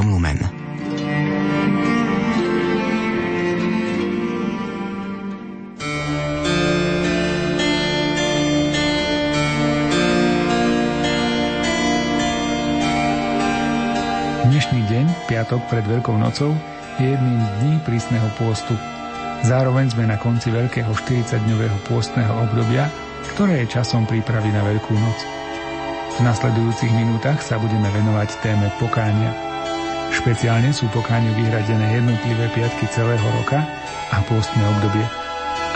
Rádiom Lumen. Dnešný deň, piatok pred Veľkou nocou, je jedným z dní prísneho pôstu. Zároveň sme na konci veľkého 40-dňového pôstneho obdobia, ktoré je časom prípravy na Veľkú noc. V nasledujúcich minútach sa budeme venovať téme pokánia. Špeciálne sú pokániu vyhradené jednotlivé piatky celého roka a pôstne obdobie.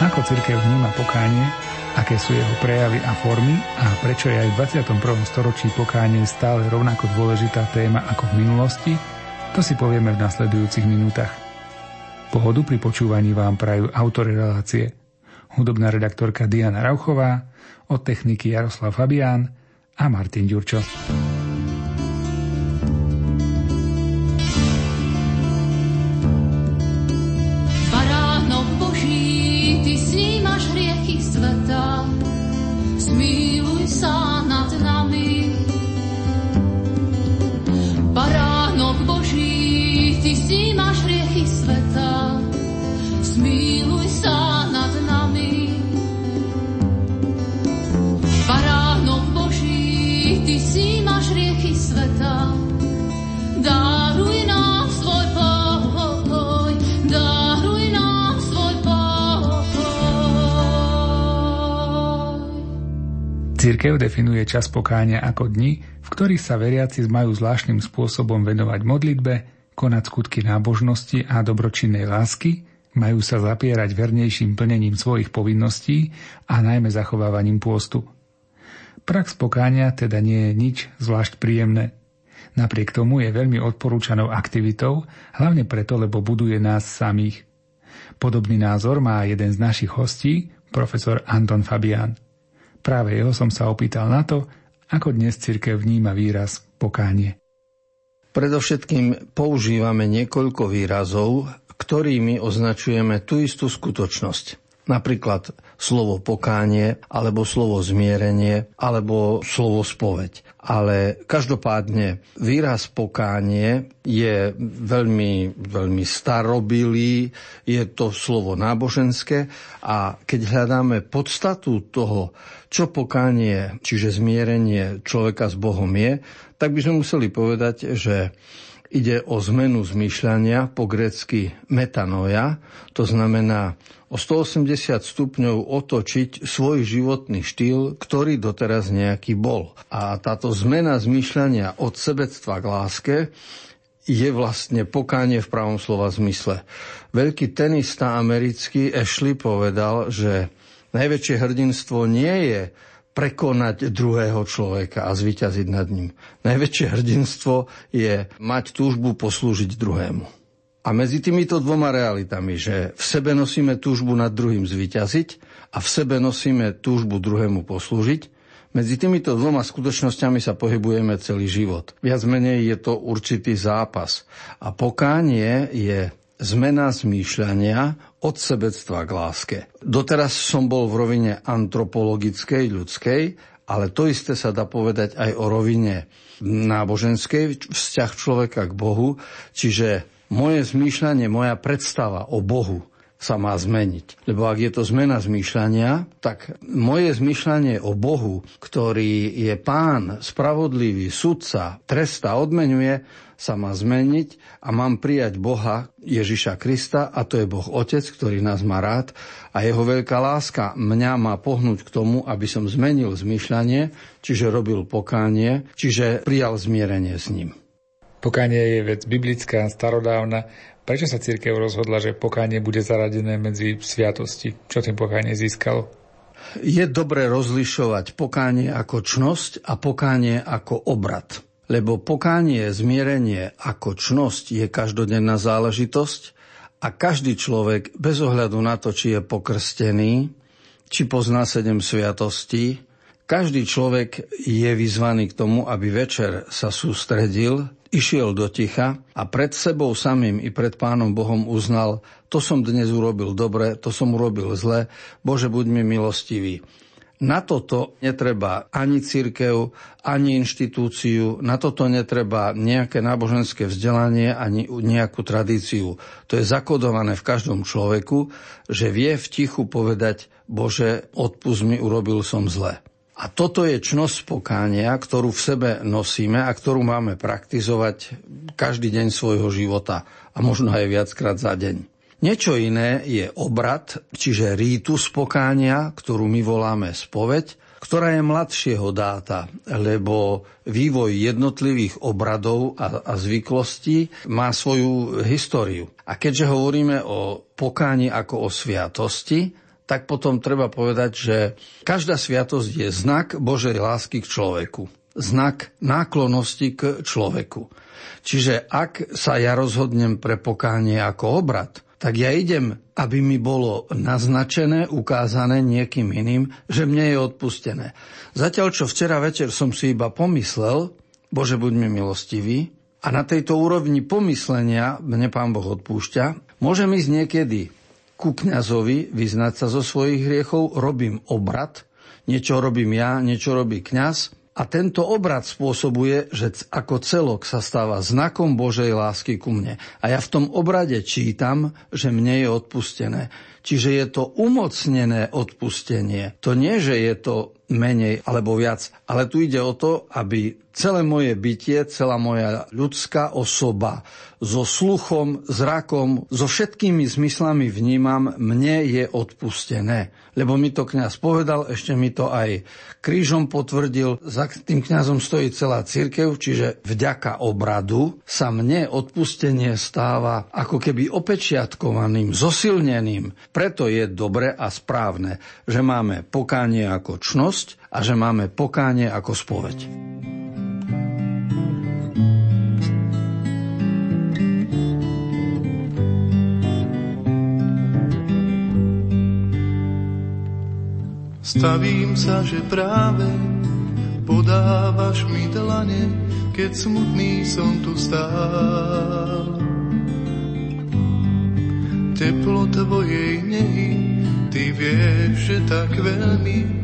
Ako cirkev vníma pokánie, aké sú jeho prejavy a formy a prečo je aj v 21. storočí pokánie stále rovnako dôležitá téma ako v minulosti, to si povieme v nasledujúcich minútach. Pohodu pri počúvaní vám prajú autory relácie. Hudobná redaktorka Diana Rauchová, od techniky Jaroslav Fabián, a Martin Ďurčo. Církev definuje čas pokáňa ako dni, v ktorých sa veriaci majú zvláštnym spôsobom venovať modlitbe, konať skutky nábožnosti a dobročinnej lásky, majú sa zapierať vernejším plnením svojich povinností a najmä zachovávaním pôstu. Prax pokáňa teda nie je nič zvlášť príjemné. Napriek tomu je veľmi odporúčanou aktivitou, hlavne preto, lebo buduje nás samých. Podobný názor má jeden z našich hostí, profesor Anton Fabián. Práve jeho som sa opýtal na to, ako dnes cirkev vníma výraz pokánie. Predovšetkým používame niekoľko výrazov, ktorými označujeme tú istú skutočnosť. Napríklad slovo pokánie, alebo slovo zmierenie, alebo slovo spoveď. Ale každopádne výraz pokánie je veľmi, veľmi starobilý, je to slovo náboženské a keď hľadáme podstatu toho, čo pokánie, čiže zmierenie človeka s Bohom je, tak by sme museli povedať, že Ide o zmenu zmýšľania, po grecky metanoja, to znamená o 180 stupňov otočiť svoj životný štýl, ktorý doteraz nejaký bol. A táto zmena zmýšľania od sebectva k láske je vlastne pokánie v pravom slova zmysle. Veľký tenista americký Ashley povedal, že najväčšie hrdinstvo nie je prekonať druhého človeka a zvyťaziť nad ním. Najväčšie hrdinstvo je mať túžbu poslúžiť druhému. A medzi týmito dvoma realitami, že v sebe nosíme túžbu nad druhým zvyťaziť a v sebe nosíme túžbu druhému poslúžiť, medzi týmito dvoma skutočnosťami sa pohybujeme celý život. Viac menej je to určitý zápas. A pokánie je zmena zmýšľania od sebectva k láske. Doteraz som bol v rovine antropologickej, ľudskej, ale to isté sa dá povedať aj o rovine náboženskej, vzťah človeka k Bohu, čiže moje zmýšľanie, moja predstava o Bohu sa má zmeniť. Lebo ak je to zmena zmýšľania, tak moje zmýšľanie o Bohu, ktorý je pán, spravodlivý, sudca, tresta, odmenuje, sa má zmeniť a mám prijať Boha Ježiša Krista a to je Boh Otec, ktorý nás má rád a jeho veľká láska mňa má pohnúť k tomu, aby som zmenil zmýšľanie, čiže robil pokánie, čiže prijal zmierenie s ním. Pokánie je vec biblická, starodávna. Prečo sa církev rozhodla, že pokánie bude zaradené medzi sviatosti? Čo tým pokánie získalo? Je dobre rozlišovať pokánie ako čnosť a pokánie ako obrad. Lebo pokánie, zmierenie ako čnosť je každodenná záležitosť a každý človek, bez ohľadu na to, či je pokrstený, či pozná sedem sviatostí, každý človek je vyzvaný k tomu, aby večer sa sústredil išiel do ticha a pred sebou samým i pred Pánom Bohom uznal, to som dnes urobil dobre, to som urobil zle, Bože, buď mi milostivý. Na toto netreba ani církev, ani inštitúciu, na toto netreba nejaké náboženské vzdelanie, ani nejakú tradíciu. To je zakodované v každom človeku, že vie v tichu povedať, Bože, odpust mi, urobil som zle. A toto je čnosť pokánia, ktorú v sebe nosíme a ktorú máme praktizovať každý deň svojho života a možno aj viackrát za deň. Niečo iné je obrad, čiže rítu spokánia, ktorú my voláme spoveď, ktorá je mladšieho dáta, lebo vývoj jednotlivých obradov a, a zvyklostí má svoju históriu. A keďže hovoríme o pokáni ako o sviatosti, tak potom treba povedať, že každá sviatosť je znak Božej lásky k človeku. Znak náklonosti k človeku. Čiže ak sa ja rozhodnem pre pokánie ako obrad, tak ja idem, aby mi bolo naznačené, ukázané niekým iným, že mne je odpustené. Zatiaľ, čo včera večer som si iba pomyslel, Bože, buď mi milostivý, a na tejto úrovni pomyslenia mne Pán Boh odpúšťa, môžem ísť niekedy ku kňazovi, vyznať sa zo svojich hriechov, robím obrad, niečo robím ja, niečo robí kňaz, a tento obrad spôsobuje, že ako celok sa stáva znakom Božej lásky ku mne. A ja v tom obrade čítam, že mne je odpustené. Čiže je to umocnené odpustenie. To nie, že je to menej alebo viac, ale tu ide o to, aby celé moje bytie, celá moja ľudská osoba so sluchom, zrakom, so všetkými zmyslami vnímam, mne je odpustené. Lebo mi to kňaz povedal, ešte mi to aj krížom potvrdil. Za tým kňazom stojí celá církev, čiže vďaka obradu sa mne odpustenie stáva ako keby opečiatkovaným, zosilneným. Preto je dobre a správne, že máme pokánie ako čnosť a že máme pokánie ako spoveď. Stavím sa, že práve podávaš mi dlane, keď smutný som tu stál. Teplo tvojej nehy, ty vieš, že tak veľmi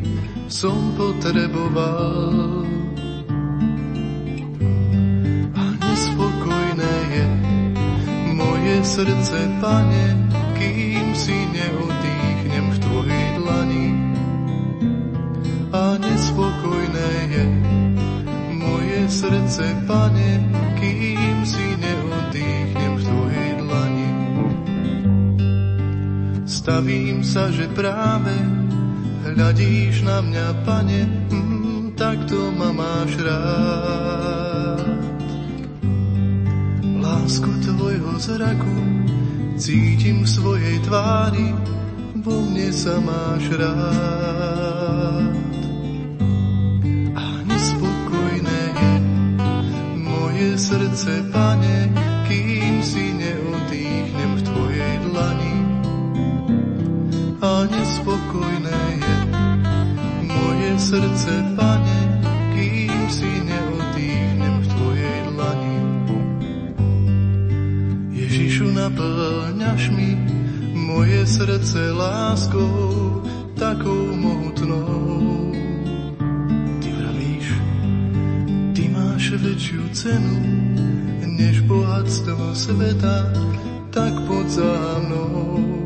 som potreboval. A nespokojné je moje srdce, pane, kým si neodýchnem v tvojej dlani a nespokojné je moje srdce, pane, kým si neodýchnem v tvojej dlani. Stavím sa, že práve hľadíš na mňa, pane, mm, tak to ma máš rád. Lásku tvojho zraku cítim v svojej tvári, vo mne sa máš rád. srdce, pane, kým si neodýchnem srdce, pane, kým si neodýchnem v tvojej dlani. Ježišu, naplňaš mi moje srdce láskou, takou mohutnou, väčšiu cenu než bohatstvo sveta, tak pod za mnou.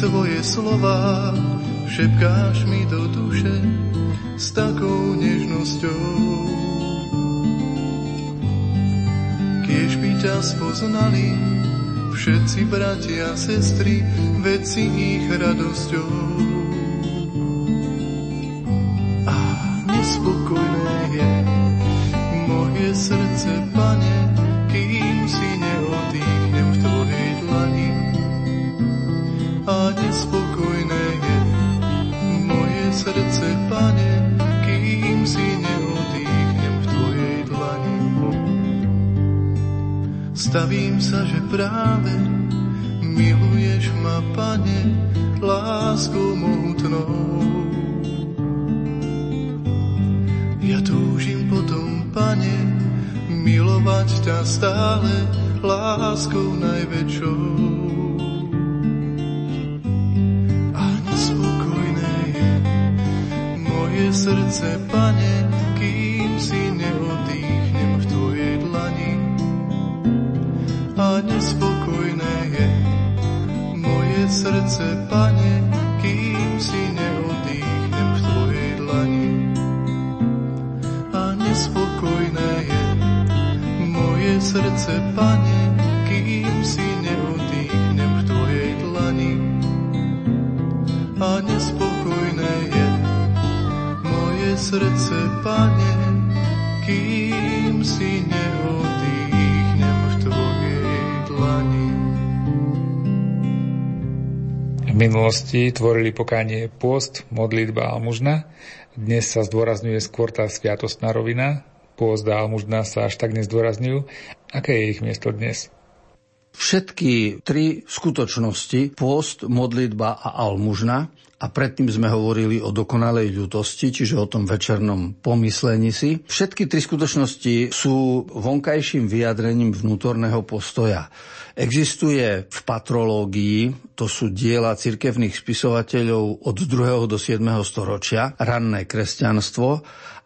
Svoje slova šepkáš mi do duše s takou nežnosťou. Kiež by ťa spoznali všetci bratia a sestry, veď si ich radosťou. A nespokojné je moje srdce, pane, stavím sa, že práve miluješ ma, pane, láskou mohutnou. Ja túžim potom, pane, milovať ťa stále láskou najväčšou. A nespokojné je moje srdce, pane, srdce, pane, kým si neodýchnem v tvojej dlani. A nespokojné je moje srdce, pane, kým si neodýchnem v tvojej dlani. A nespokojné je moje srdce, pane, kým si minulosti tvorili pokánie pôst, modlitba a almužna. Dnes sa zdôrazňuje skôr tá sviatostná rovina. Pôst a almužna sa až tak nezdôrazňujú. Aké je ich miesto dnes? Všetky tri skutočnosti, pôst, modlitba a almužna, a predtým sme hovorili o dokonalej ľutosti, čiže o tom večernom pomyslení si. Všetky tri skutočnosti sú vonkajším vyjadrením vnútorného postoja. Existuje v patrológii, to sú diela cirkevných spisovateľov od 2. do 7. storočia, ranné kresťanstvo,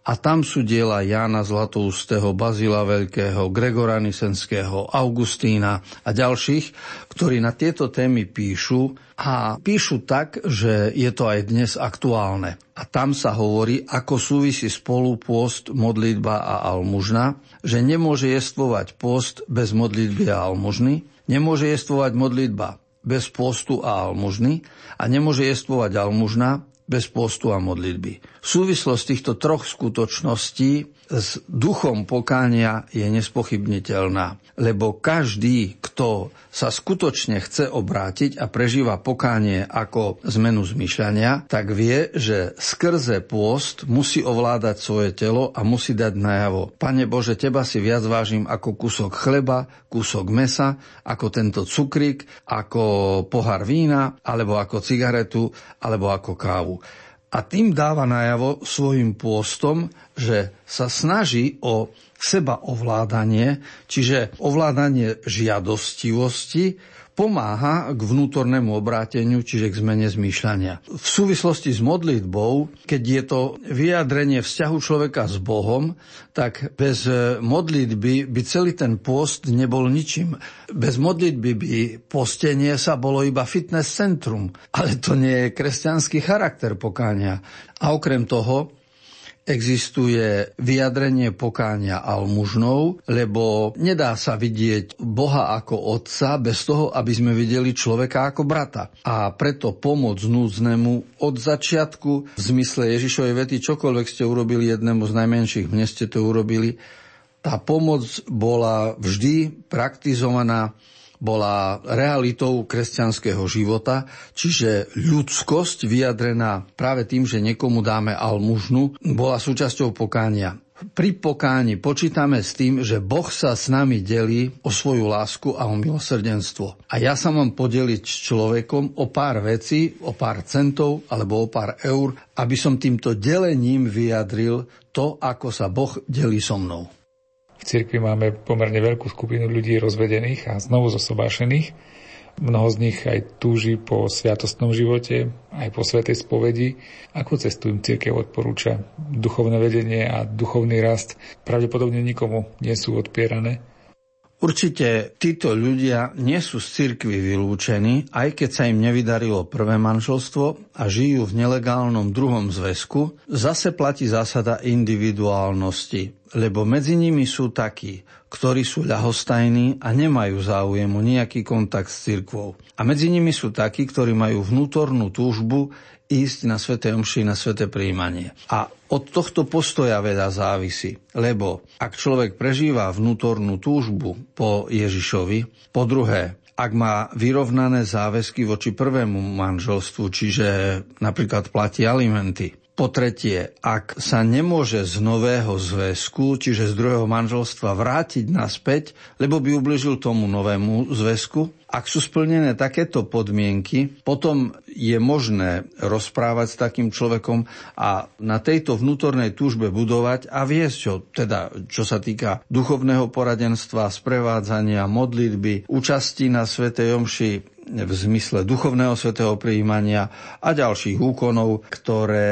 a tam sú diela Jána Zlatoustého, Bazila Veľkého, Gregora Nisenského, Augustína a ďalších, ktorí na tieto témy píšu a píšu tak, že je to aj dnes aktuálne. A tam sa hovorí, ako súvisí spolu post, modlitba a almužna, že nemôže jestvovať post bez modlitby a almužny, nemôže jestvovať modlitba bez postu a almužny a nemôže jestvovať almužna bez postu a modlitby. Súvislosť týchto troch skutočností s duchom pokánia je nespochybniteľná, lebo každý, kto sa skutočne chce obrátiť a prežíva pokánie ako zmenu zmyšľania, tak vie, že skrze pôst musí ovládať svoje telo a musí dať najavo. Pane Bože, teba si viac vážim ako kúsok chleba, kúsok mesa, ako tento cukrík, ako pohár vína, alebo ako cigaretu, alebo ako kávu a tým dáva najavo svojim pôstom, že sa snaží o seba ovládanie, čiže ovládanie žiadostivosti, pomáha k vnútornému obráteniu, čiže k zmene zmýšľania. V súvislosti s modlitbou, keď je to vyjadrenie vzťahu človeka s Bohom, tak bez modlitby by celý ten post nebol ničím. Bez modlitby by postenie sa bolo iba fitness centrum, ale to nie je kresťanský charakter pokáňa. A okrem toho, existuje vyjadrenie pokáňa almužnou, lebo nedá sa vidieť Boha ako otca bez toho, aby sme videli človeka ako brata. A preto pomoc núdznému od začiatku v zmysle Ježišovej vety, čokoľvek ste urobili jednému z najmenších, mne ste to urobili, tá pomoc bola vždy praktizovaná bola realitou kresťanského života, čiže ľudskosť vyjadrená práve tým, že niekomu dáme almužnu, bola súčasťou pokánia. Pri pokáni počítame s tým, že Boh sa s nami delí o svoju lásku a o milosrdenstvo. A ja sa mám podeliť s človekom o pár vecí, o pár centov alebo o pár eur, aby som týmto delením vyjadril to, ako sa Boh delí so mnou. V cirkvi máme pomerne veľkú skupinu ľudí rozvedených a znovu zosobášených. Mnoho z nich aj túži po sviatostnom živote, aj po svetej spovedi. Ako cestu im církev odporúča? Duchovné vedenie a duchovný rast pravdepodobne nikomu nie sú odpierané. Určite títo ľudia nie sú z cirkvy vylúčení, aj keď sa im nevydarilo prvé manželstvo a žijú v nelegálnom druhom zväzku, zase platí zásada individuálnosti, lebo medzi nimi sú takí, ktorí sú ľahostajní a nemajú záujem o nejaký kontakt s cirkvou. A medzi nimi sú takí, ktorí majú vnútornú túžbu ísť na sveté omši, na sveté príjmanie. A od tohto postoja veľa závisí, lebo ak človek prežíva vnútornú túžbu po Ježišovi, po druhé, ak má vyrovnané záväzky voči prvému manželstvu, čiže napríklad platí alimenty, Po tretie, ak sa nemôže z nového zväzku, čiže z druhého manželstva vrátiť naspäť, lebo by ubližil tomu novému zväzku, ak sú splnené takéto podmienky, potom je možné rozprávať s takým človekom a na tejto vnútornej túžbe budovať a viesť ho, teda čo sa týka duchovného poradenstva, sprevádzania, modlitby, účasti na Svetej Omši, v zmysle duchovného svetého prijímania a ďalších úkonov, ktoré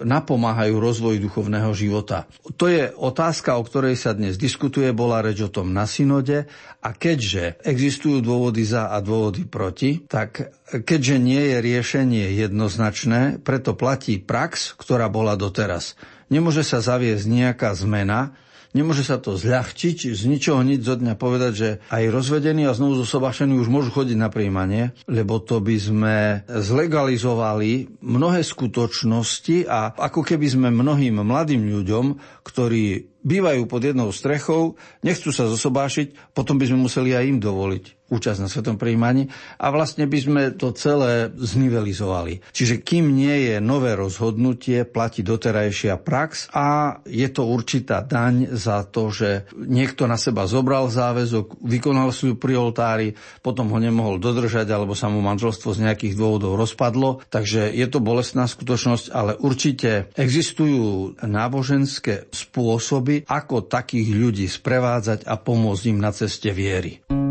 napomáhajú rozvoju duchovného života. To je otázka, o ktorej sa dnes diskutuje, bola reč o tom na synode a keďže existujú dôvody za a dôvody proti, tak keďže nie je riešenie jednoznačné, preto platí prax, ktorá bola doteraz. Nemôže sa zaviesť nejaká zmena, Nemôže sa to zľahčiť, z ničoho nič zo dňa povedať, že aj rozvedení a znovu zosobášení už môžu chodiť na príjmanie, lebo to by sme zlegalizovali mnohé skutočnosti a ako keby sme mnohým mladým ľuďom, ktorí bývajú pod jednou strechou, nechcú sa zosobášiť, potom by sme museli aj im dovoliť účasť na svetom príjmaní a vlastne by sme to celé znivelizovali. Čiže kým nie je nové rozhodnutie, platí doterajšia prax a je to určitá daň za to, že niekto na seba zobral záväzok, vykonal si ju pri oltári, potom ho nemohol dodržať alebo sa mu manželstvo z nejakých dôvodov rozpadlo. Takže je to bolestná skutočnosť, ale určite existujú náboženské spôsoby, ako takých ľudí sprevádzať a pomôcť im na ceste viery.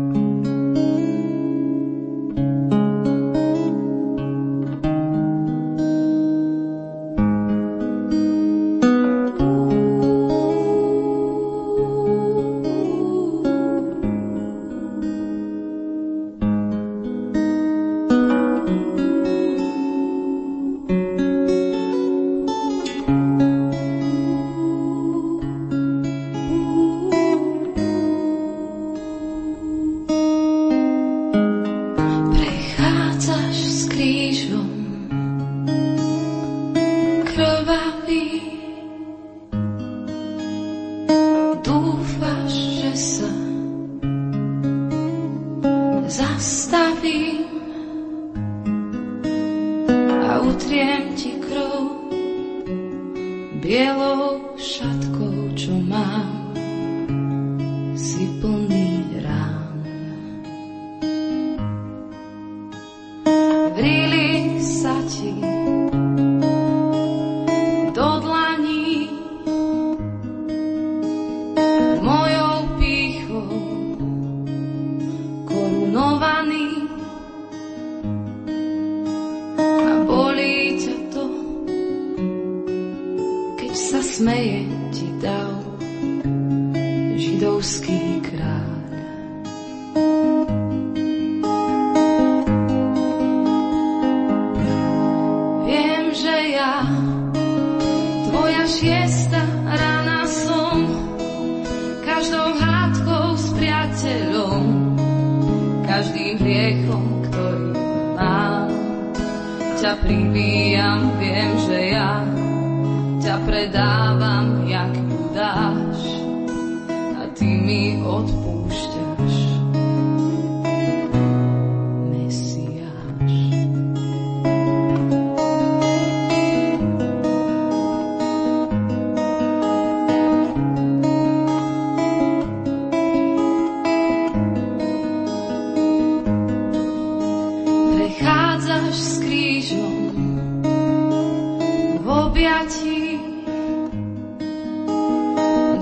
objatí.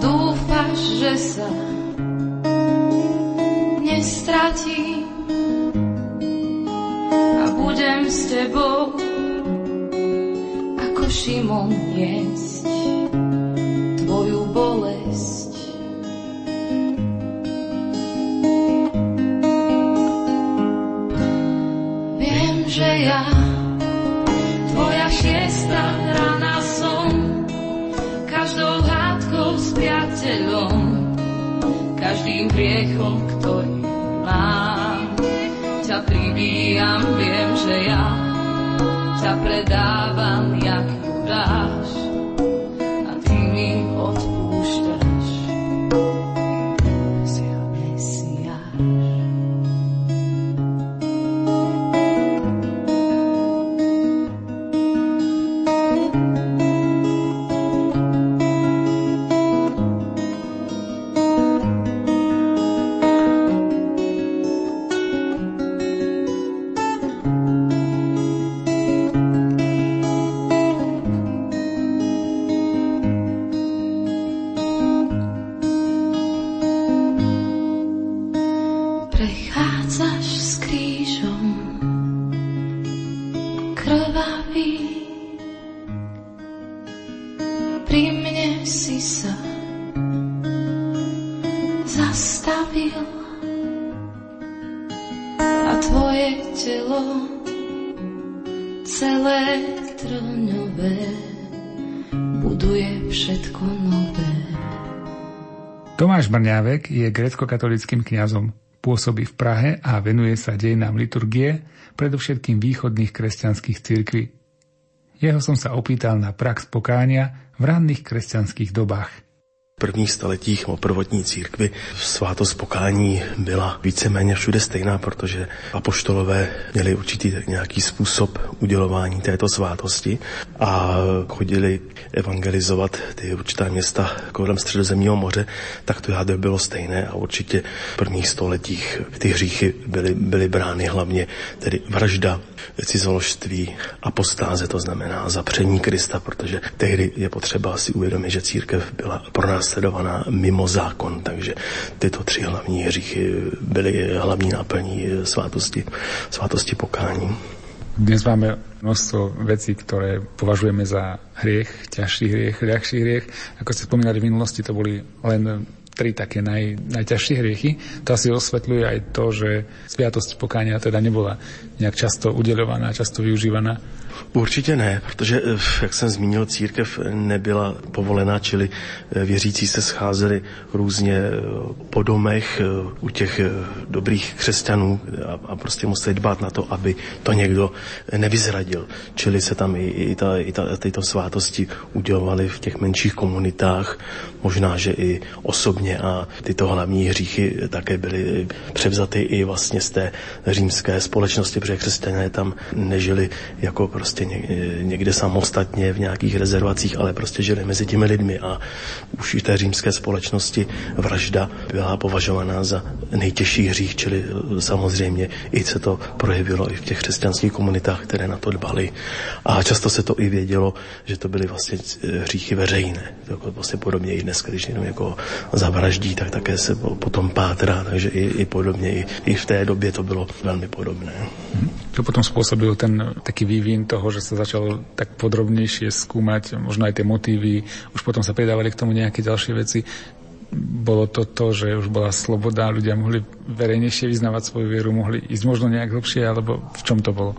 Dúfaš, že sa nestratím a budem s tebou ako Šimon jesť. hriechom, ktorý mám. Ťa pribíjam, viem, že ja ťa predávam, ja je grecko-katolickým kňazom. Pôsobí v Prahe a venuje sa dejinám liturgie, predovšetkým východných kresťanských cirkví. Jeho som sa opýtal na prax pokánia v ranných kresťanských dobách prvních staletích o prvotní církvi. Svátost pokání byla víceméně všude stejná, protože apoštolové měli určitý nějaký způsob udělování této svátosti a chodili evangelizovat ty určitá města kolem středozemního moře, tak to jádro bylo stejné a určitě v prvních stoletích ty hříchy byly, byly brány hlavně tedy vražda, cizoložství, apostáze, to znamená zapření Krista, protože tehdy je potřeba si uvědomit, že církev byla pro nás sledovaná mimo zákon, takže tyto tři hlavní hříchy byly hlavní náplní svátosti, svátosti pokání. Dnes máme množstvo vecí, ktoré považujeme za hriech, ťažší hriech, ľahší hriech. Ako ste spomínali v minulosti, to boli len tri také naj, najťažšie hriechy. To asi osvetľuje aj to, že sviatosť pokánia teda nebola nejak často udeľovaná, často využívaná. Určitě ne, protože, eh, jak jsem zmínil, církev nebyla povolená, čili eh, věřící se scházeli různě eh, po domech u těch dobrých křesťanů a, prostě museli dbát na to, aby to někdo nevyzradil. Čili se tam i, i, ta, i ta, tyto svátosti udělovaly v těch menších komunitách, možná, že i osobně a tyto hlavní hříchy také byly převzaty i vlastně z té římské společnosti, protože křesťané tam nežili jako prostě někde samostatně v nějakých rezervacích, ale prostě žili mezi těmi lidmi a už i té římské společnosti vražda byla považovaná za nejtěžší hřích, čili samozřejmě i se to projevilo i v těch křesťanských komunitách, které na to dbali. A často se to i vědělo, že to byly vlastně hříchy veřejné. Jako vlastně podobně i dnes, když jenom jako zavraždí, tak také se potom pátrá, takže i, i podobně, i, i v té době to bylo velmi podobné. Čo potom spôsobil ten taký vývin toho, že sa začalo tak podrobnejšie skúmať, možno aj tie motívy, už potom sa pridávali k tomu nejaké ďalšie veci. Bolo to to, že už bola sloboda, ľudia mohli verejnejšie vyznávať svoju vieru, mohli ísť možno nejak hlbšie, alebo v čom to bolo?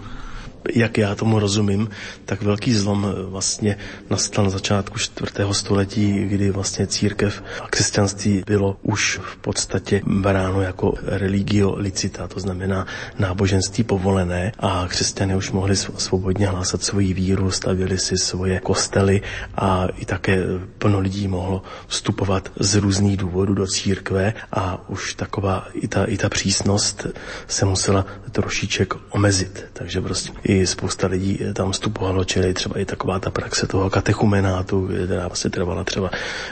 Jak já tomu rozumím, tak velký zlom eh, vlastně nastal na začátku čtvrtého století, kdy vlastně církev a křesťanství bylo už v podstatě bráno jako religio licita, to znamená náboženství povolené a křesťané už mohli svobodně hlásat svoji víru, stavili si svoje kostely a i také plno lidí mohlo vstupovat z různých důvodů do církve a už taková i ta, i ta přísnost se musela trošiček omezit. Takže prostě i spousta lidí tam vstupovalo, čili třeba i taková ta praxe toho katechumenátu, která vlastně trvala třeba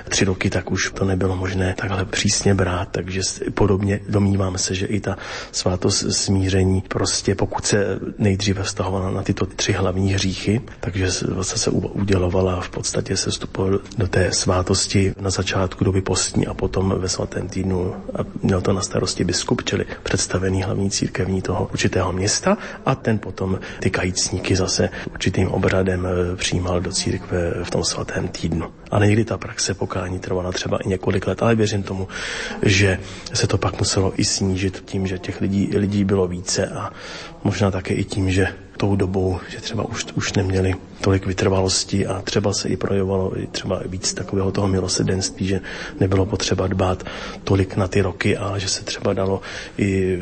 tři roky, tak už to nebylo možné takhle přísně brát, takže podobně domníváme se, že i ta svátost smíření prostě pokud se nejdříve vztahovala na tyto tři hlavní hříchy, takže vlastně se udělovala v podstatě se vstupoval do té svátosti na začátku doby postní a potom ve svatém týdnu a měl to na starosti biskup, čili představený hlavní církevní toho určitého města a ten potom ty ty kajícníky zase určitým obradem eh, přijímal do církve v tom svatém týdnu. A někdy ta praxe pokání trvala třeba i několik let, ale věřím tomu, že se to pak muselo i snížit tím, že těch lidí, lidí bylo více a možná také i tím, že tou dobou, že třeba už, už neměli tolik vytrvalosti a třeba se i projevovalo i třeba víc takového toho milosedenství, že nebylo potřeba dbát tolik na ty roky, ale že se třeba dalo i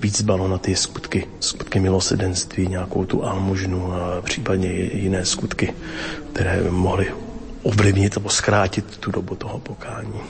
víc dbalo na ty skutky, skutky milosedenství, nějakou tu almužnu a případně jiné skutky, které mohly ovlivnit nebo zkrátit tu dobu toho pokání.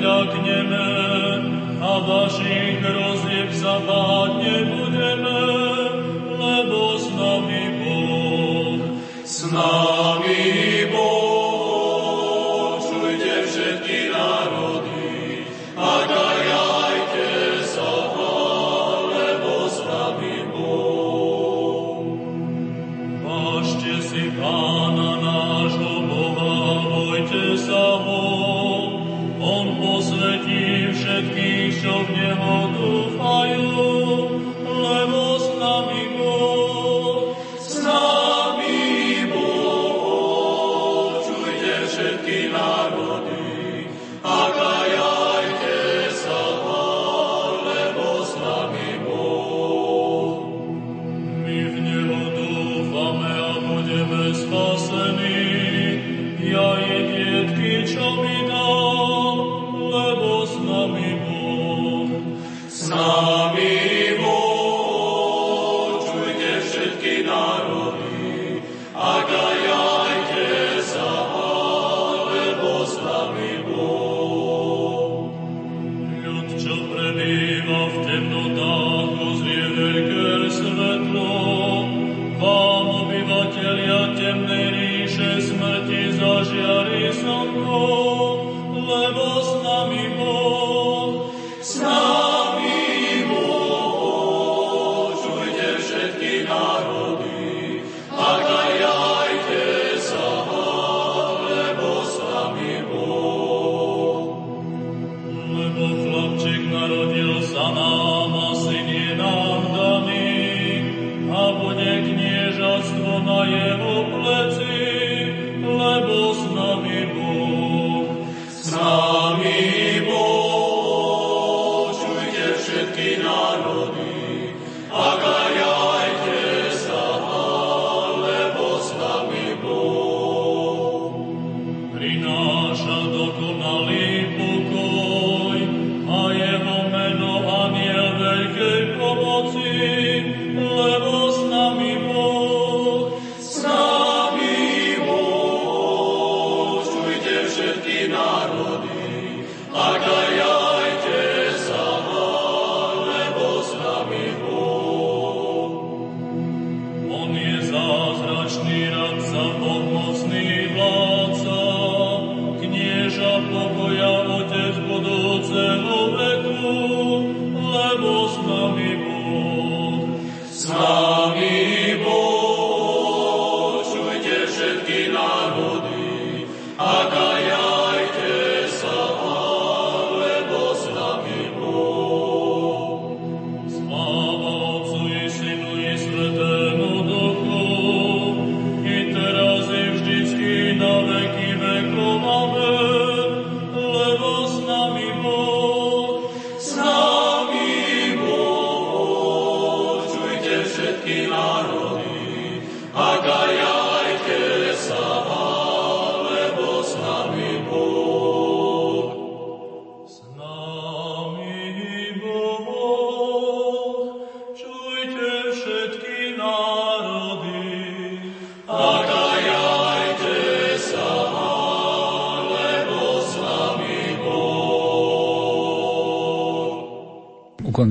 прилягнем, а ваших розлив забаднем. Gospoda je oplodila.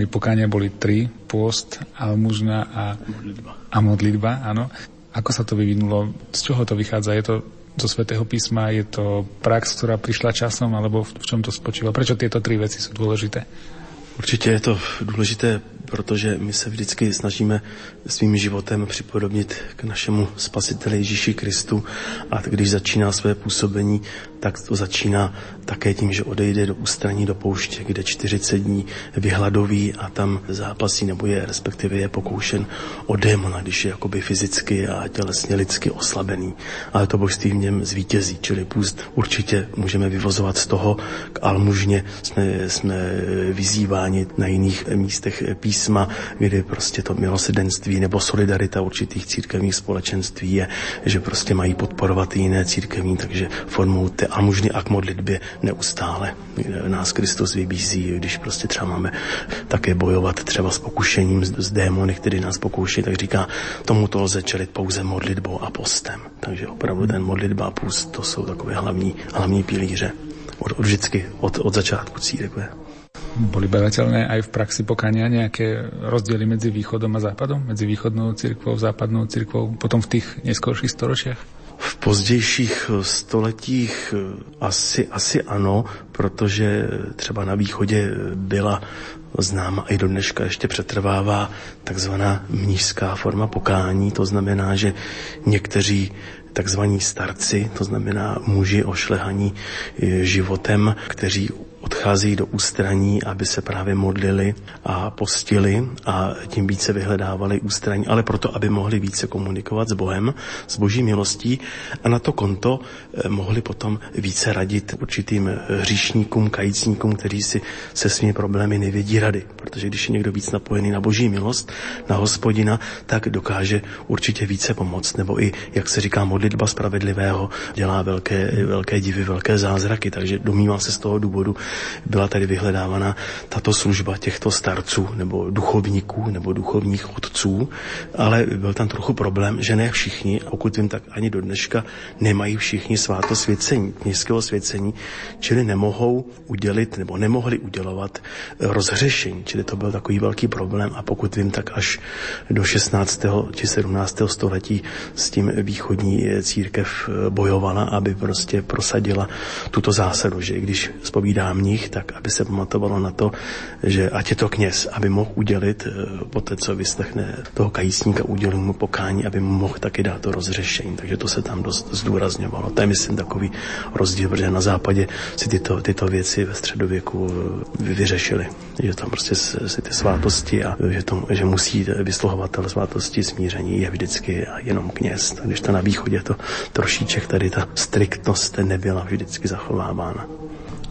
Pokania boli tri, pôst, almužna a modlitba. a modlitba, áno. Ako sa to vyvinulo? Z čoho to vychádza? Je to zo svätého písma? Je to prax, ktorá prišla časom? Alebo v čom to spočíva? Prečo tieto tri veci sú dôležité? Určitě je to důležité protože my se vždycky snažíme svým životem připodobnit k našemu spasiteli Ježíši Kristu a když začíná své působení, tak to začíná také tím, že odejde do ústraní do pouště, kde 40 dní vyhladoví a tam zápasí nebo je respektive je pokoušen o démona, když je jakoby fyzicky a tělesně lidsky oslabený. Ale to božství v něm zvítězí, čili půst určitě můžeme vyvozovat z toho, k almužně jsme, jsme vyzýváni na jiných místech písma, kdy prostě to milosedenství nebo solidarita určitých církevních společenství je, že prostě mají podporovat jiné církevní, takže formou té almužny a k modlitbě neustále nás Kristus vybízí, když prostě třeba máme také bojovat třeba s pokušením, s démony, který nás pokouší, tak říká, tomu to lze čelit pouze modlitbou a postem. Takže opravdu ten modlitba a půst, to jsou takové hlavní, hlavní pilíře od, od vždycky, od, od začátku církve. Boli berateľné aj v praxi pokania nejaké rozdiely medzi východom a západom? Medzi východnou cirkvou, západnou cirkvou, potom v tých neskorších storočiach? V pozdějších stoletích asi, asi ano, protože třeba na východě byla známa i do dneška ještě přetrvává takzvaná mnížská forma pokání. To znamená, že někteří takzvaní starci, to znamená muži ošlehaní životem, kteří odchází do ústraní, aby se právě modlili a postili a tím více vyhledávali ústraní, ale proto, aby mohli více komunikovat s Bohem, s boží milostí a na to konto eh, mohli potom více radit určitým eh, hříšníkům, kajícníkům, kteří si se svými problémy nevědí rady. Protože když je někdo víc napojený na boží milost, na hospodina, tak dokáže určitě více pomoct. Nebo i, jak se říká, modlitba spravedlivého dělá velké, velké divy, velké zázraky. Takže domývám se z toho důvodu, byla tady vyhledávána tato služba těchto starců nebo duchovníků nebo duchovních otců, ale byl tam trochu problém, že ne všichni, pokud vím, tak ani do dneška nemají všichni sváto svěcení, kněžského svěcení, čili nemohou udělit nebo nemohli udělovat rozhřešení, čili to byl takový velký problém a pokud vím, tak až do 16. či 17. století s tím východní církev bojovala, aby prostě prosadila tuto zásadu, že když spovídá mních, tak aby se pamatovalo na to, že ať je to kněz, aby mohl udělit eh, po té, co vyslechne toho kajícníka, udělil mu pokání, aby mu mohl taky dát to rozřešení. Takže to se tam dost zdůrazňovalo. To je, myslím, takový rozdíl, protože na západě si tyto, tyto věci ve středověku eh, vyřešili. Že tam prostě si ty svátosti a že, to, že musí vysluhovatel svátosti smíření je vždycky jenom kněz. Když to na východě to trošiček tady ta striktnost nebyla vždycky zachovávána.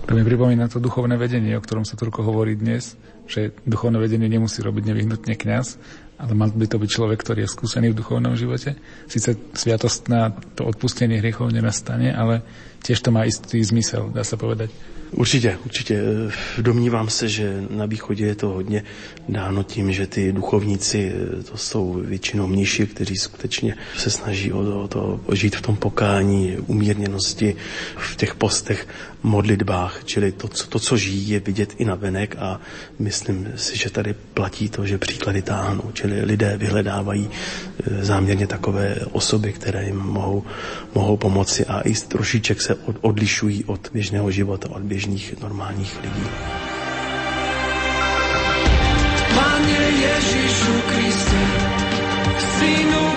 To mi pripomína to duchovné vedenie, o ktorom sa toľko hovorí dnes, že duchovné vedenie nemusí robiť nevyhnutne kňaz, ale mal by to byť človek, ktorý je skúsený v duchovnom živote. Sice sviatostná to odpustenie hriechov nenastane, ale tiež to má istý zmysel, dá sa povedať. Určitě, určitě. Domnívám se, že na východě je to hodně dáno tím, že ty duchovníci, to jsou většinou mniši, kteří skutečně se snaží o, o to žít v tom pokání, umírněnosti, v těch postech, modlitbách, čili to, co, to, co žijí, je vidět i na venek a myslím si, že tady platí to, že příklady táhnou, čili lidé vyhledávají e, záměrně takové osoby, které jim mohou, mohou pomoci a i trošiček se od, odlišují od běžného života, od běžných normálních lidí. Pane Ježišu Kriste, Synu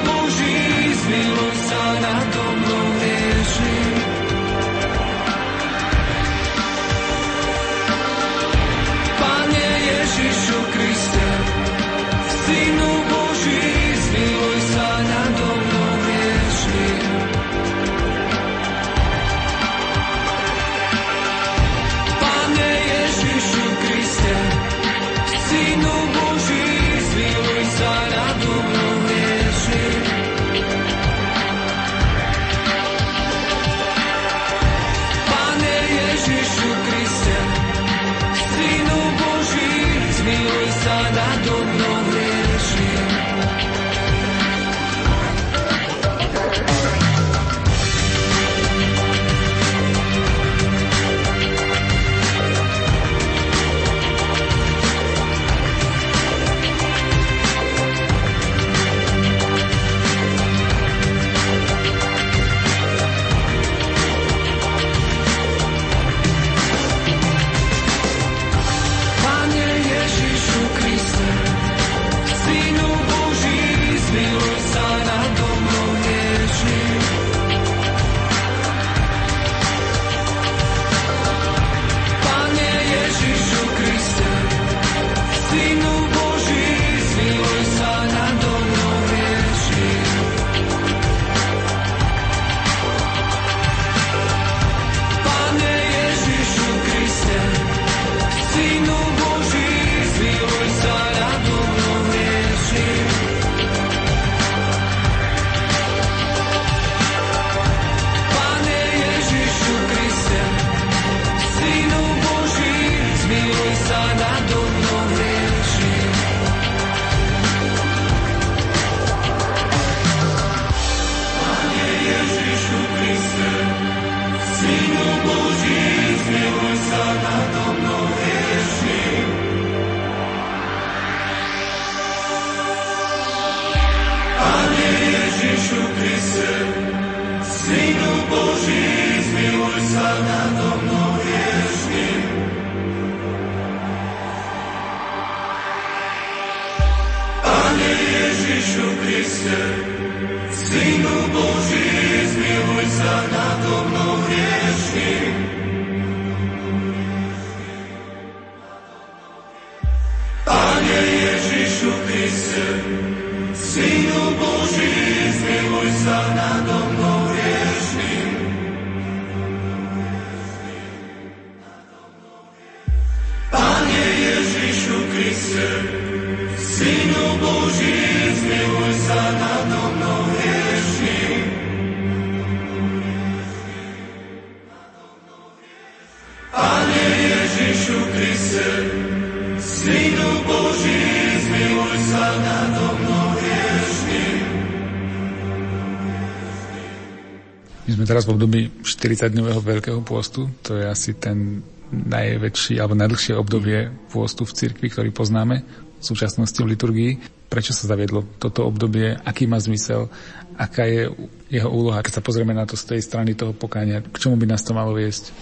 teraz v období 40-dňového veľkého pôstu, to je asi ten najväčší alebo najdlhšie obdobie pôstu v cirkvi, ktorý poznáme v súčasnosti v liturgii. Prečo sa zaviedlo toto obdobie, aký má zmysel, aká je jeho úloha, keď sa pozrieme na to z tej strany toho pokáňa, k čomu by nás to malo viesť?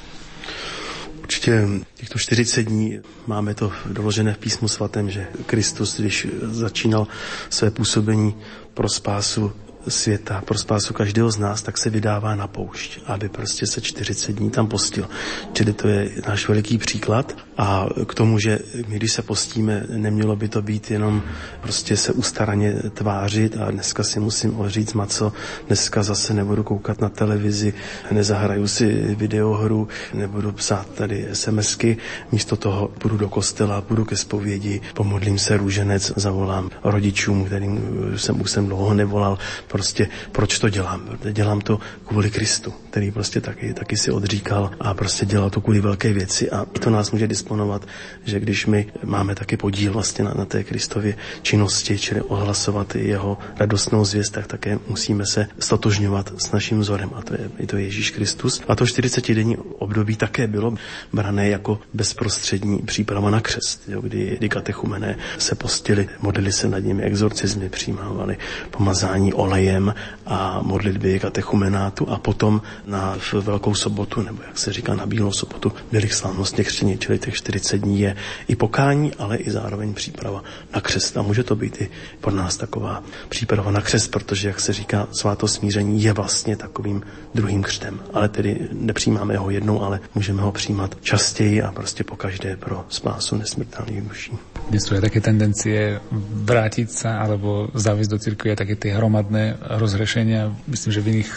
Určitě těchto 40 dní máme to doložené v písmu svatém, že Kristus, když začínal své působení pro spásu světa, pro spásu každého z nás, tak se vydává na poušť, aby prostě se 40 dní tam postil. Čili to je náš veliký příklad a k tomu, že my když se postíme, nemělo by to být jenom prostě se ustaraně tvářit a dneska si musím oříct maco, dneska zase nebudu koukat na televizi, nezahraju si videohru, nebudu psát tady SMSky, místo toho budu do kostela, budu ke zpovědi, pomodlím se růženec, zavolám rodičům, kterým jsem už jsem dlouho nevolal, prostě proč to dělám. Dělám to kvůli Kristu, který prostě taky, taky si odříkal a prostě dělal to kvůli velké věci a to nás může disponovat, že když my máme taky podíl vlastně na, na té Kristově činnosti, čili ohlasovat jeho radostnou zvěst, tak také musíme se stotožňovat s naším vzorem a to je, to je Ježíš Kristus. A to 40-denní období také bylo brané jako bezprostřední příprava na křest, jo, kdy, kdy katechumené se postili, modlili se nad nimi, exorcizmy přijímávali, pomazání olejem a modlitby katechumenátu a potom na Velkou sobotu, nebo jak se říká na Bílou sobotu, byli slavnostně křtění, čili těch 40 dní je i pokání, ale i zároveň příprava na křest. A může to být i pro nás taková příprava na křest, protože, jak se říká, sváto smíření je vlastně takovým druhým křtem. Ale tedy nepřijímáme ho jednou, ale můžeme ho přijímat častěji a prostě po každé pro spásu nesmrtelných duší. Dnes sú aj také tendencie vrátiť sa alebo zaviesť do cirkvi také tie hromadné rozhrešenia. Myslím, že v iných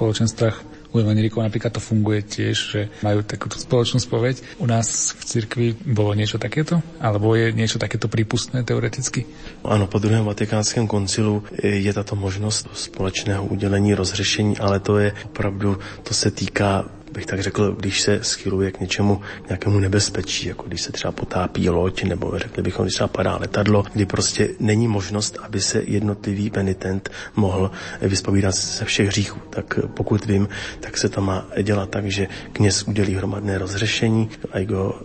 spoločenstvách u evangelikov napríklad to funguje tiež, že majú takúto spoločnú spoveď. U nás v cirkvi bolo niečo takéto? Alebo je niečo takéto prípustné teoreticky? Ano, po druhém vatikánském koncilu je tato možnost společného udělení rozřešení, ale to je opravdu, to se týká bych tak řekl, když se schyluje k něčemu, k nějakému nebezpečí, jako když se třeba potápí loď, nebo řekli bychom, když třeba padá letadlo, kdy prostě není možnost, aby se jednotlivý penitent mohl vyspovídat ze všech hříchů. Tak pokud vím, tak se to má dělat tak, že kněz udělí hromadné rozřešení, a go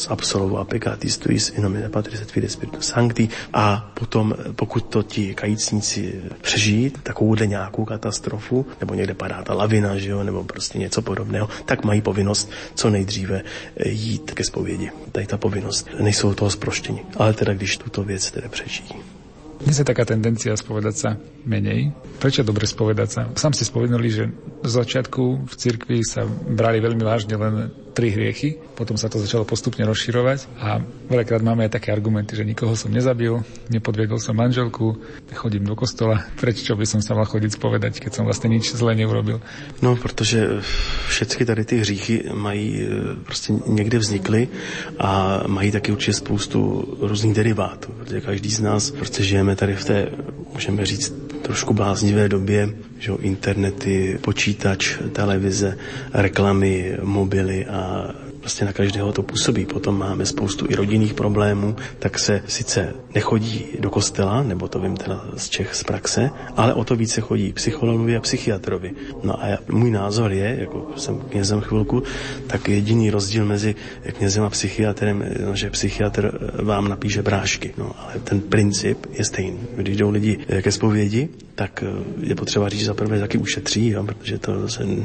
os absolvo peccatis tuis in nomine Patris et Filii Spiritus Sancti a potom, pokud to ti kajícníci přežijí, takovouhle nějakou katastrofu, nebo někde padá ta lavina, že jo, nebo prostě něco podobného, tak mají povinnost co nejdříve jít ke zpovědi. Tady ta povinnost nejsou toho zproštění. Ale teda, když tuto věc teda přežijí. Dnes je taká tendencia spovedať sa menej. Prečo dobre spovedať sa? Sám si spovedali, že z začiatku v cirkvi sa brali veľmi vážne len tri hriechy, potom sa to začalo postupne rozširovať a veľakrát máme aj také argumenty, že nikoho som nezabil, nepodviedol som manželku, chodím do kostola, prečo by som sa mal chodiť spovedať, keď som vlastne nič zle neurobil. No, protože všechny tady ty hříchy mají e, prostě někde vznikly a mají taky určitě spoustu různých derivátů, protože každý z nás prostě žijeme tady v té, můžeme říct, trošku bláznivé době, že internety, počítač, televize, reklamy, mobily a prostě na každého to působí. Potom máme spoustu i rodinných problémů, tak se sice nechodí do kostela, nebo to vím teda z Čech z praxe, ale o to více chodí psychologovi a psychiatrovi. No a můj názor je, jako jsem knězem chvilku, tak jediný rozdíl mezi knězem a psychiatrem, no, že psychiatr vám napíše brášky, no, ale ten princip je stejný. Když jdou lidi ke zpovědi, tak je potřeba říct za prvé, taky ušetří, jo, protože to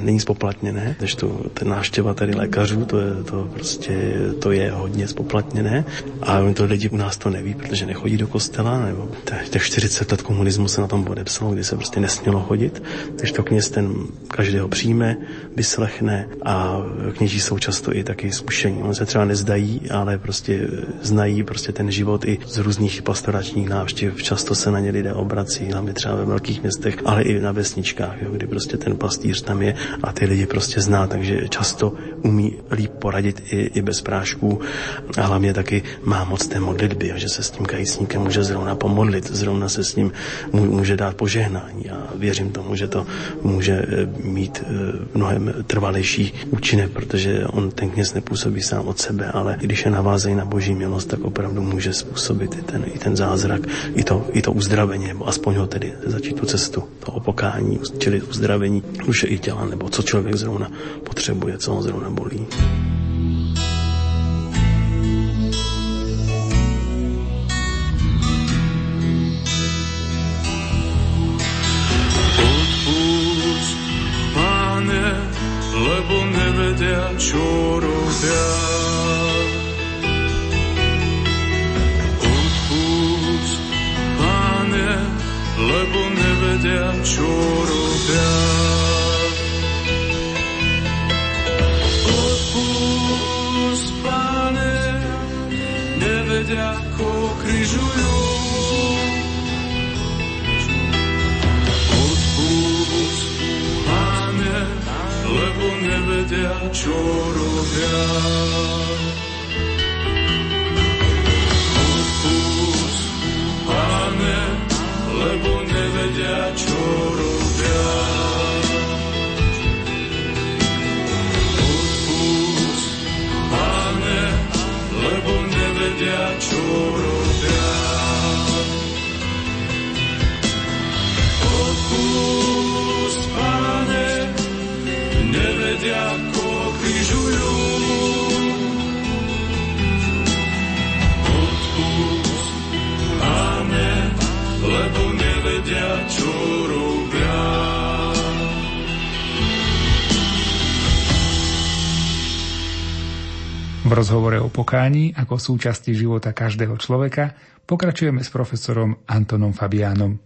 není spoplatněné, než to, ten návštěva tady lékařů, to je, to to prostě to je hodně spoplatněné a to lidi u nás to neví, protože nechodí do kostela, nebo těch 40 let komunismu se na tom podepsalo, kdy se prostě nesmělo chodit, takže to kněz ten každého přijme, vyslechne a kněží jsou často i taky zkušení. On se třeba nezdají, ale prostě znají prostě ten život i z různých pastoračních návštěv. Často se na ně lidé obrací, hlavně třeba ve velkých městech, ale i na vesničkách, jo, kdy prostě ten pastýř tam je a ty lidi prostě zná, takže často umí líp poradit i, i bez prášků a hlavně taky má moc té modlitby, že se s tím kajícníkem může zrovna pomodlit, zrovna se s ním může dát požehnání a věřím tomu, že to může eh, mít eh, mnohem trvalejší účinek, protože on ten kněz nepůsobí sám od sebe, ale když je navázaný na boží milost, tak opravdu může způsobit i ten, i ten zázrak, i to, i to uzdravení, nebo aspoň ho tedy začít tu cestu toho pokání, čili uzdravení duše i těla, nebo co člověk zrovna potřebuje, co ho zrovna bolí. Lebo nevedia, čo robia. Odpúšť, Pane, lebo nevedia, čo robia. Odpúšť, Pane, nevedia, ako križujú. Čo robia. Rozhovore o pokání ako súčasti života každého človeka pokračujeme s profesorom Antonom Fabiánom.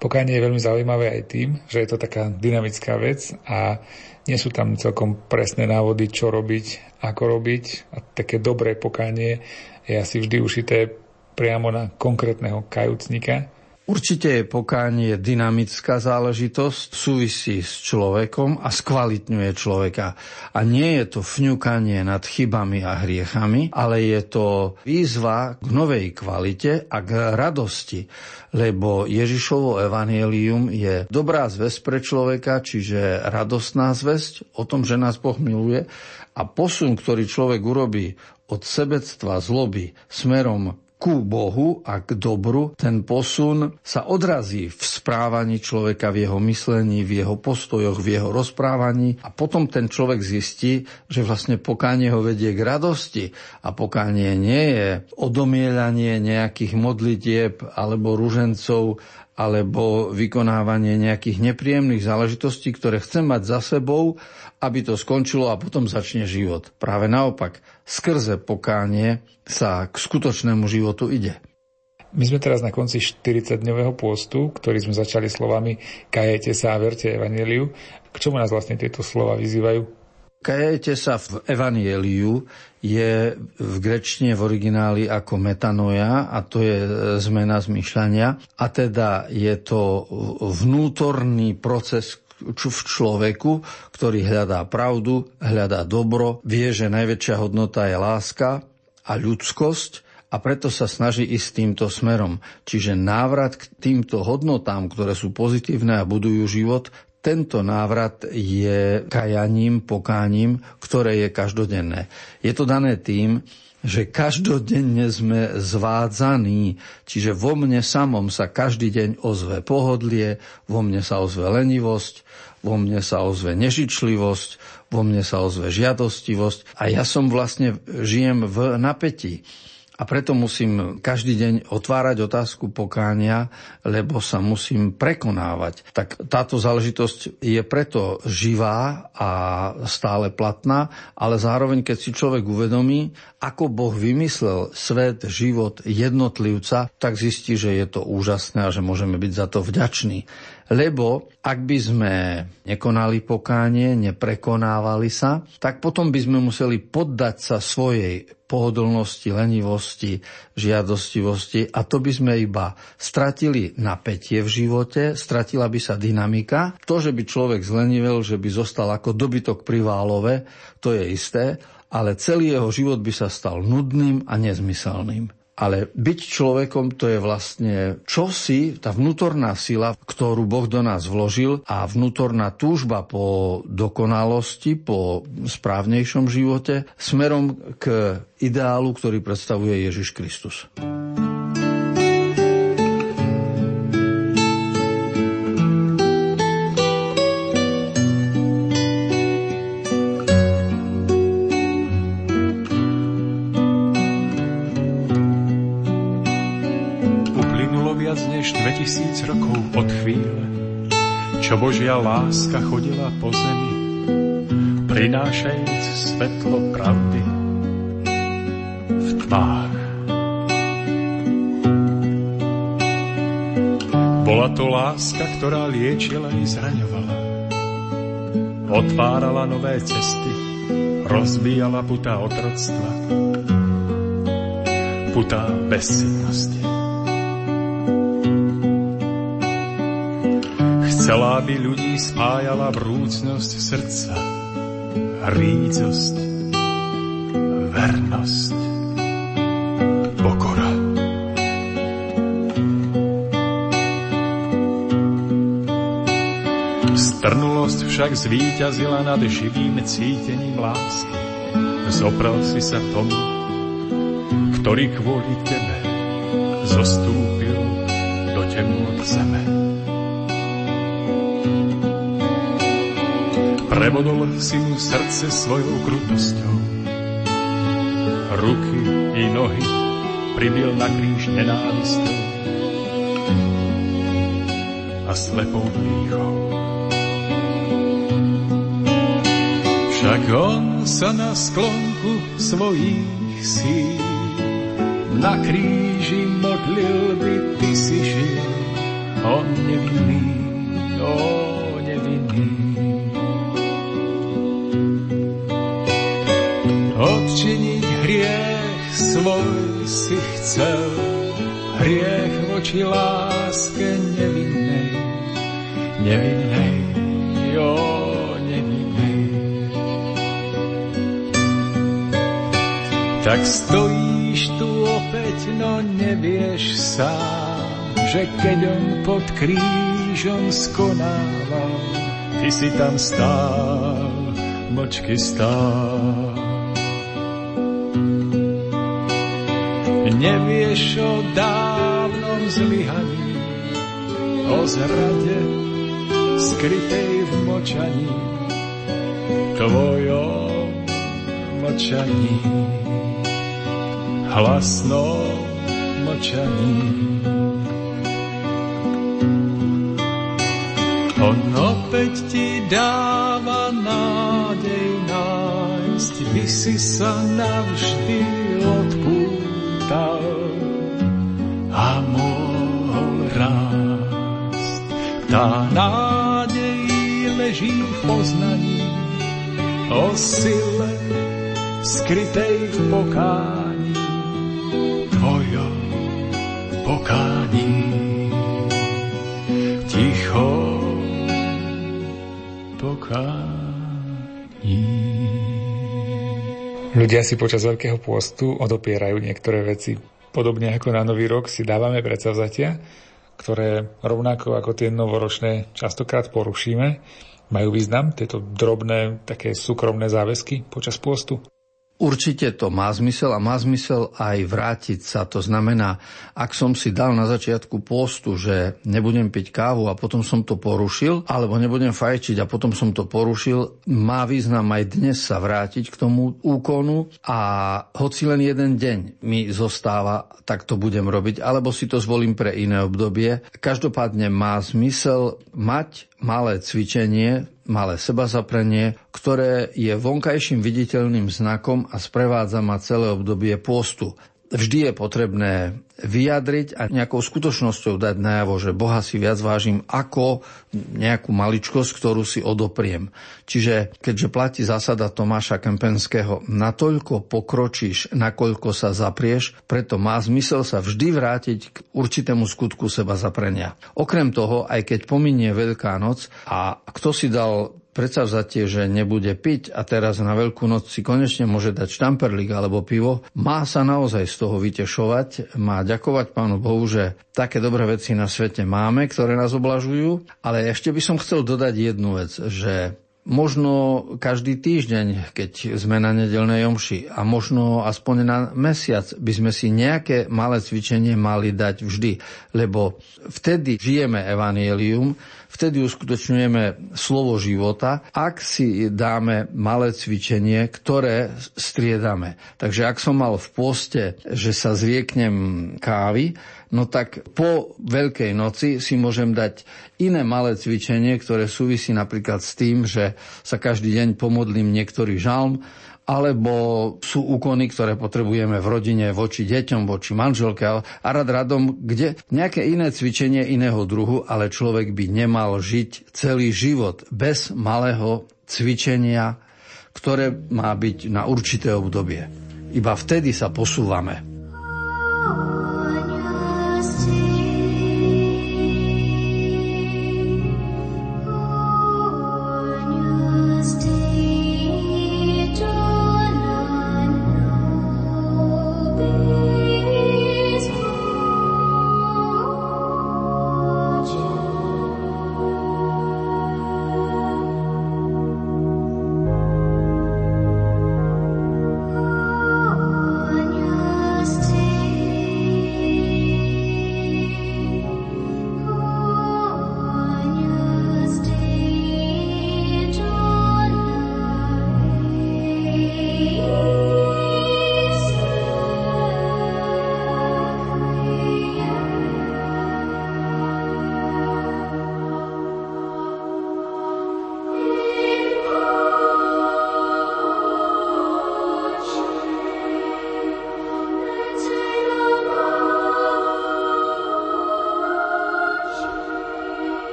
Pokánie je veľmi zaujímavé aj tým, že je to taká dynamická vec a nie sú tam celkom presné návody, čo robiť, ako robiť. A také dobré pokánie je asi vždy ušité priamo na konkrétneho kajúcnika. Určite je pokánie dynamická záležitosť, súvisí s človekom a skvalitňuje človeka. A nie je to fňukanie nad chybami a hriechami, ale je to výzva k novej kvalite a k radosti. Lebo Ježišovo evanielium je dobrá zväzť pre človeka, čiže radostná zväzť o tom, že nás Boh miluje a posun, ktorý človek urobí od sebectva, zloby smerom ku Bohu a k dobru, ten posun sa odrazí v správaní človeka, v jeho myslení, v jeho postojoch, v jeho rozprávaní. A potom ten človek zistí, že vlastne pokánie ho vedie k radosti. A pokánie nie je odomielanie nejakých modlitieb alebo ružencov alebo vykonávanie nejakých nepríjemných záležitostí, ktoré chcem mať za sebou, aby to skončilo a potom začne život. Práve naopak, skrze pokánie sa k skutočnému životu ide. My sme teraz na konci 40-dňového pôstu, ktorý sme začali slovami kajete sa a verte evaneliu. K čomu nás vlastne tieto slova vyzývajú? Kajete sa v evanieliu je v grečtine v origináli ako metanoja a to je zmena zmyšľania a teda je to vnútorný proces v človeku, ktorý hľadá pravdu, hľadá dobro, vie, že najväčšia hodnota je láska a ľudskosť a preto sa snaží ísť týmto smerom. Čiže návrat k týmto hodnotám, ktoré sú pozitívne a budujú život, tento návrat je kajaním, pokáním, ktoré je každodenné. Je to dané tým, že každodenne sme zvádzaní, čiže vo mne samom sa každý deň ozve pohodlie, vo mne sa ozve lenivosť, vo mne sa ozve nežičlivosť, vo mne sa ozve žiadostivosť a ja som vlastne žijem v napätí. A preto musím každý deň otvárať otázku pokánia, lebo sa musím prekonávať. Tak táto záležitosť je preto živá a stále platná, ale zároveň, keď si človek uvedomí, ako Boh vymyslel svet, život jednotlivca, tak zistí, že je to úžasné a že môžeme byť za to vďační. Lebo ak by sme nekonali pokánie, neprekonávali sa, tak potom by sme museli poddať sa svojej pohodlnosti, lenivosti, žiadostivosti a to by sme iba stratili napätie v živote, stratila by sa dynamika. To, že by človek zlenivel, že by zostal ako dobytok pri válove, to je isté, ale celý jeho život by sa stal nudným a nezmyselným. Ale byť človekom to je vlastne čosi, tá vnútorná sila, ktorú Boh do nás vložil a vnútorná túžba po dokonalosti, po správnejšom živote smerom k ideálu, ktorý predstavuje Ježiš Kristus. Čo Božia láska chodila po zemi, prinášajúc svetlo pravdy v tmách. Bola to láska, ktorá liečila i zraňovala. Otvárala nové cesty, rozbíjala putá otroctva, putá bezsidnosti. Chcela by ľudí spájala vrúcnosť srdca, rícosť, vernosť, pokora. Strnulosť však zvíťazila nad živým cítením lásky. Zopral si sa tomu, ktorý kvôli tebe zostúpil do temnôt zeme. Prebodol si mu srdce svojou krutosťou. Ruky i nohy pribil na kríž nenávistou a slepou dýchou. Však on sa na sklonku svojich síl na kríži modlil by ty si žil, on nevinný, on svoj si chcel, hriech voči láske nevinnej, nevinnej, jo, nevinnej. Tak stojíš tu opäť, no nevieš sám, že keď on pod krížom skonával, ty si tam stál, močky stál. Nevieš o dávnom zlyhaní, o zrade skrytej v močaní, tvojom močaní, hlasnom močaní. On opäť ti dáva nádej nájsť, by si sa navždy odpúšť stal a mohol rásť. Tá nádej leží v poznaní o sile skrytej v pokání tvojom pokání. Ticho pokání. Ľudia si počas Veľkého pôstu odopierajú niektoré veci. Podobne ako na Nový rok si dávame predsavzatia, ktoré rovnako ako tie novoročné častokrát porušíme. Majú význam tieto drobné, také súkromné záväzky počas pôstu? Určite to má zmysel a má zmysel aj vrátiť sa. To znamená, ak som si dal na začiatku postu, že nebudem piť kávu a potom som to porušil, alebo nebudem fajčiť a potom som to porušil, má význam aj dnes sa vrátiť k tomu úkonu a hoci len jeden deň mi zostáva, tak to budem robiť, alebo si to zvolím pre iné obdobie. Každopádne má zmysel mať malé cvičenie, malé sebazaprenie, ktoré je vonkajším viditeľným znakom a sprevádza ma celé obdobie postu vždy je potrebné vyjadriť a nejakou skutočnosťou dať najavo, že Boha si viac vážim ako nejakú maličkosť, ktorú si odopriem. Čiže keďže platí zásada Tomáša Kempenského, natoľko pokročíš, nakoľko sa zaprieš, preto má zmysel sa vždy vrátiť k určitému skutku seba zaprenia. Okrem toho, aj keď pominie Veľká noc a kto si dal predsavzatie, že nebude piť a teraz na Veľkú noc si konečne môže dať štamperlik alebo pivo, má sa naozaj z toho vytešovať, má ďakovať Pánu Bohu, že také dobré veci na svete máme, ktoré nás oblažujú, ale ešte by som chcel dodať jednu vec, že možno každý týždeň, keď sme na nedelnej omši a možno aspoň na mesiac by sme si nejaké malé cvičenie mali dať vždy, lebo vtedy žijeme evanielium, vtedy uskutočňujeme slovo života, ak si dáme malé cvičenie, ktoré striedame. Takže ak som mal v poste, že sa zrieknem kávy, no tak po Veľkej noci si môžem dať iné malé cvičenie, ktoré súvisí napríklad s tým, že sa každý deň pomodlím niektorý žalm, alebo sú úkony, ktoré potrebujeme v rodine voči deťom, voči manželke a rad radom, kde nejaké iné cvičenie iného druhu, ale človek by nemal žiť celý život bez malého cvičenia, ktoré má byť na určité obdobie. Iba vtedy sa posúvame.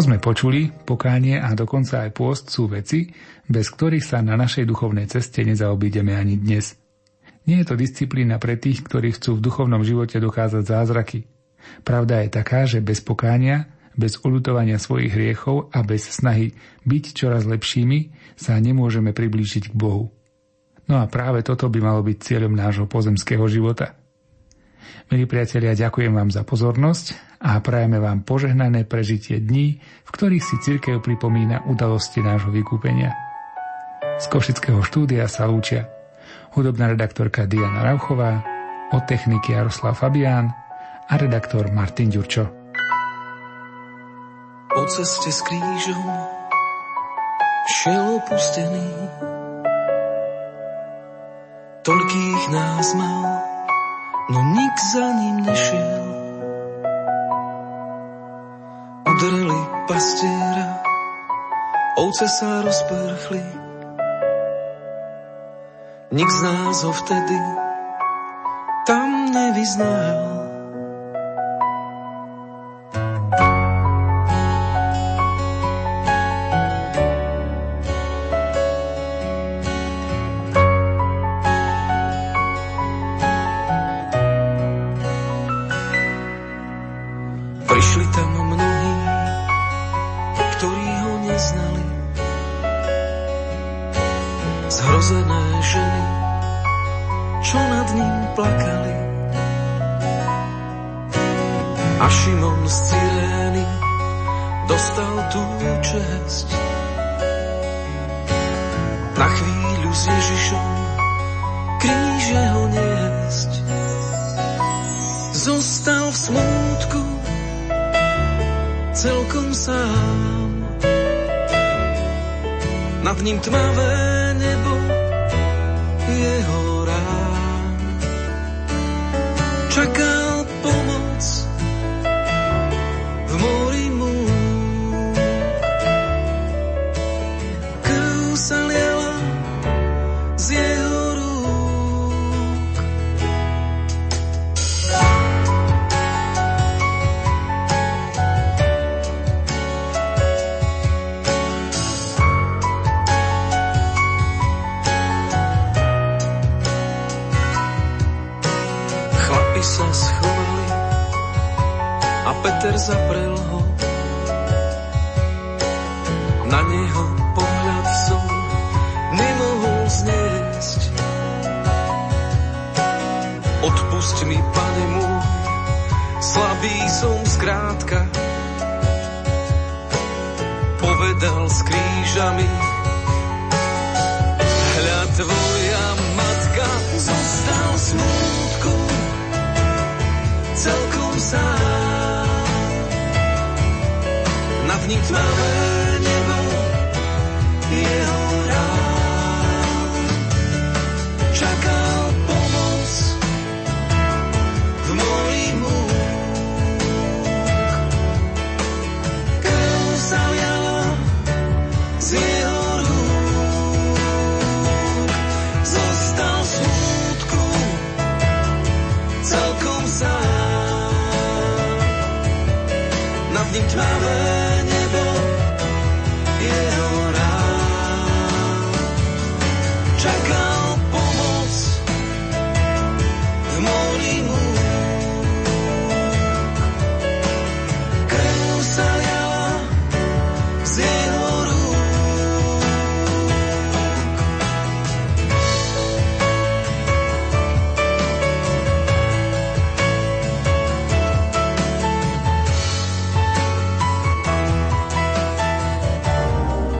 Ako sme počuli, pokánie a dokonca aj pôst sú veci, bez ktorých sa na našej duchovnej ceste nezaobídeme ani dnes. Nie je to disciplína pre tých, ktorí chcú v duchovnom živote dokázať zázraky. Pravda je taká, že bez pokánia, Bez ulutovania svojich hriechov a bez snahy byť čoraz lepšími sa nemôžeme priblížiť k Bohu. No a práve toto by malo byť cieľom nášho pozemského života. Milí priatelia, ďakujem vám za pozornosť a prajeme vám požehnané prežitie dní, v ktorých si cirkev pripomína udalosti nášho vykúpenia. Z Košického štúdia sa lúčia hudobná redaktorka Diana Rauchová, od techniky Jaroslav Fabián a redaktor Martin Ďurčo. Po ceste s krížom šiel opustený. Toľkých nás mal, no nik za ním nešiel. Pastiera, ovce sa rozprchli. Nik z nás ho vtedy tam nevyznal.